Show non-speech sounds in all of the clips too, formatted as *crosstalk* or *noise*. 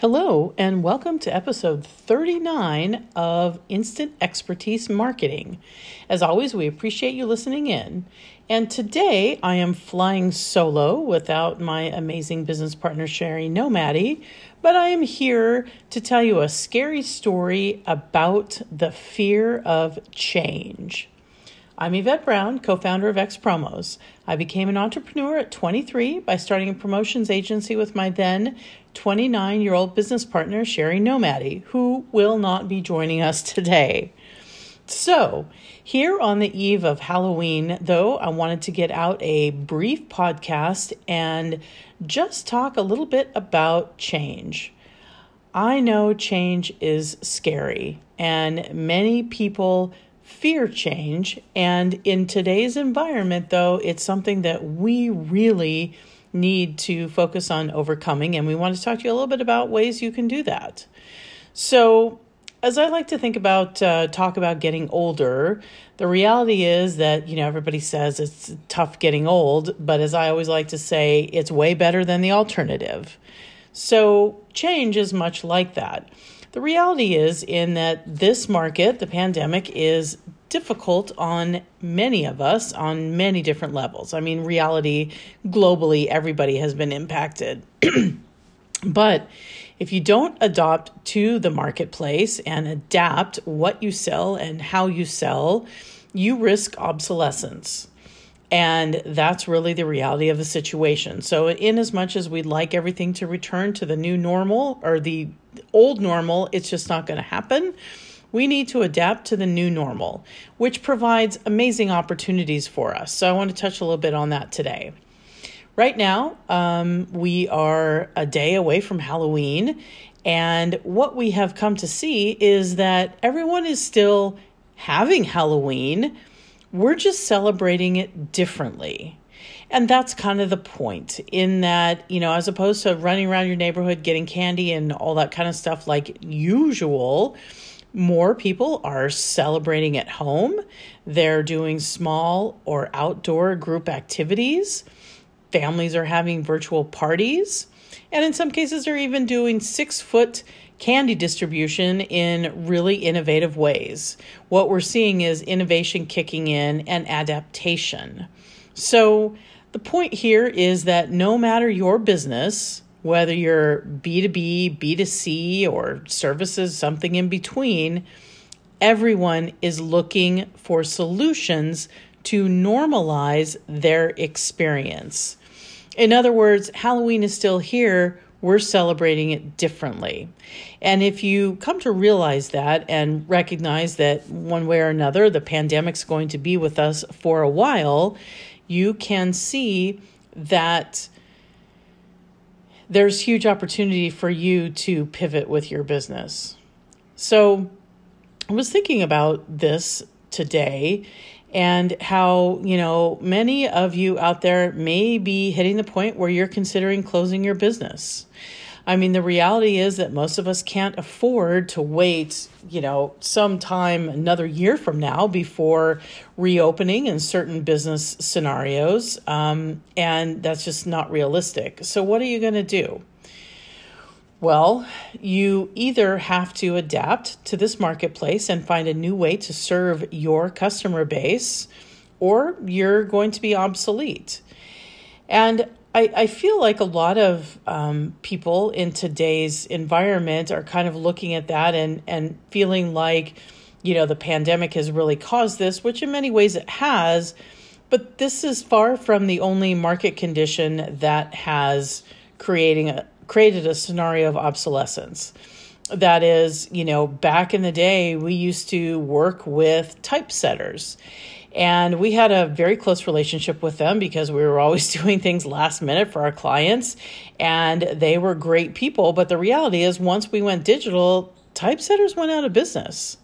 Hello, and welcome to episode 39 of Instant Expertise Marketing. As always, we appreciate you listening in. And today I am flying solo without my amazing business partner, Sherry Nomady, but I am here to tell you a scary story about the fear of change. I'm Yvette Brown, co founder of X Promos. I became an entrepreneur at 23 by starting a promotions agency with my then 29 year old business partner, Sherry Nomady, who will not be joining us today. So, here on the eve of Halloween, though, I wanted to get out a brief podcast and just talk a little bit about change. I know change is scary, and many people fear change. And in today's environment, though, it's something that we really need to focus on overcoming. And we want to talk to you a little bit about ways you can do that. So, as I like to think about, uh, talk about getting older, the reality is that, you know, everybody says it's tough getting old, but as I always like to say, it's way better than the alternative. So, change is much like that. The reality is in that this market, the pandemic, is difficult on many of us on many different levels. I mean, reality, globally, everybody has been impacted. *clears throat* but if you don't adopt to the marketplace and adapt what you sell and how you sell, you risk obsolescence. And that's really the reality of the situation. So, in as much as we'd like everything to return to the new normal or the old normal, it's just not going to happen. We need to adapt to the new normal, which provides amazing opportunities for us. So, I want to touch a little bit on that today. Right now, um, we are a day away from Halloween, and what we have come to see is that everyone is still having Halloween we're just celebrating it differently. And that's kind of the point in that, you know, as opposed to running around your neighborhood getting candy and all that kind of stuff like usual, more people are celebrating at home. They're doing small or outdoor group activities. Families are having virtual parties. And in some cases, they're even doing six foot candy distribution in really innovative ways. What we're seeing is innovation kicking in and adaptation. So, the point here is that no matter your business, whether you're B2B, B2C, or services, something in between, everyone is looking for solutions to normalize their experience. In other words, Halloween is still here we're celebrating it differently. And if you come to realize that and recognize that one way or another the pandemic's going to be with us for a while, you can see that there's huge opportunity for you to pivot with your business. So, I was thinking about this today and how, you know, many of you out there may be hitting the point where you're considering closing your business. I mean, the reality is that most of us can't afford to wait, you know, sometime another year from now before reopening in certain business scenarios. Um, and that's just not realistic. So, what are you going to do? Well, you either have to adapt to this marketplace and find a new way to serve your customer base, or you're going to be obsolete. And I, I feel like a lot of um, people in today's environment are kind of looking at that and, and feeling like, you know, the pandemic has really caused this, which in many ways it has. But this is far from the only market condition that has creating a, created a scenario of obsolescence. That is, you know, back in the day, we used to work with typesetters. And we had a very close relationship with them because we were always *laughs* doing things last minute for our clients. And they were great people. But the reality is, once we went digital, typesetters went out of business.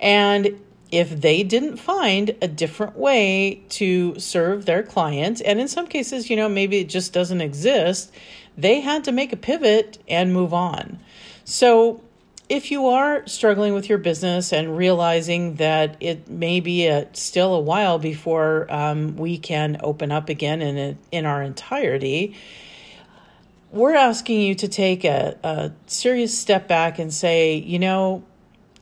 And if they didn't find a different way to serve their clients, and in some cases, you know, maybe it just doesn't exist, they had to make a pivot and move on. So, if you are struggling with your business and realizing that it may be a, still a while before um, we can open up again in, a, in our entirety, we're asking you to take a, a serious step back and say, you know,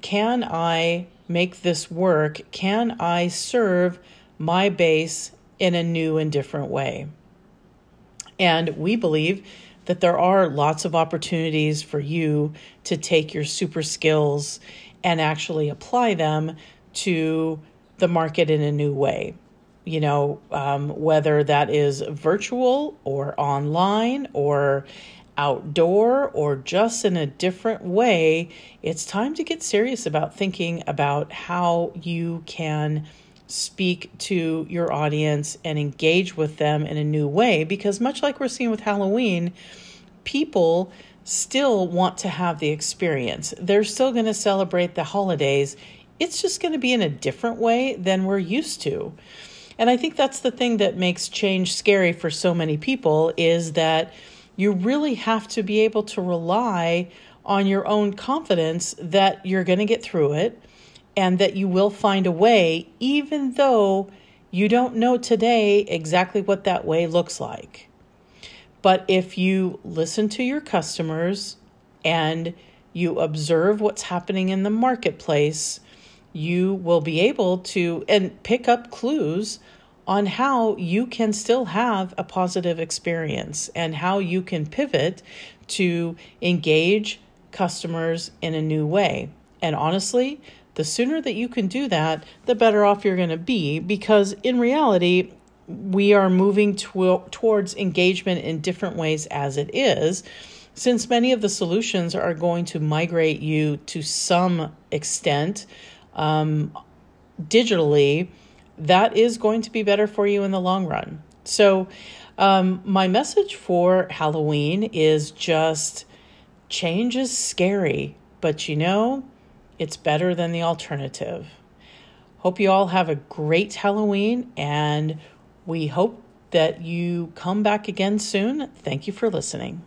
can I make this work? Can I serve my base in a new and different way? And we believe that there are lots of opportunities for you to take your super skills and actually apply them to the market in a new way. You know, um, whether that is virtual or online or outdoor or just in a different way, it's time to get serious about thinking about how you can speak to your audience and engage with them in a new way. Because, much like we're seeing with Halloween, people still want to have the experience. They're still going to celebrate the holidays. It's just going to be in a different way than we're used to. And I think that's the thing that makes change scary for so many people is that you really have to be able to rely on your own confidence that you're going to get through it and that you will find a way, even though you don't know today exactly what that way looks like. But if you listen to your customers and you observe what's happening in the marketplace, you will be able to and pick up clues on how you can still have a positive experience and how you can pivot to engage customers in a new way. And honestly, the sooner that you can do that, the better off you're going to be because in reality, we are moving to- towards engagement in different ways as it is, since many of the solutions are going to migrate you to some extent um, digitally, that is going to be better for you in the long run. So, um, my message for Halloween is just change is scary, but you know, it's better than the alternative. Hope you all have a great Halloween and we hope that you come back again soon. Thank you for listening.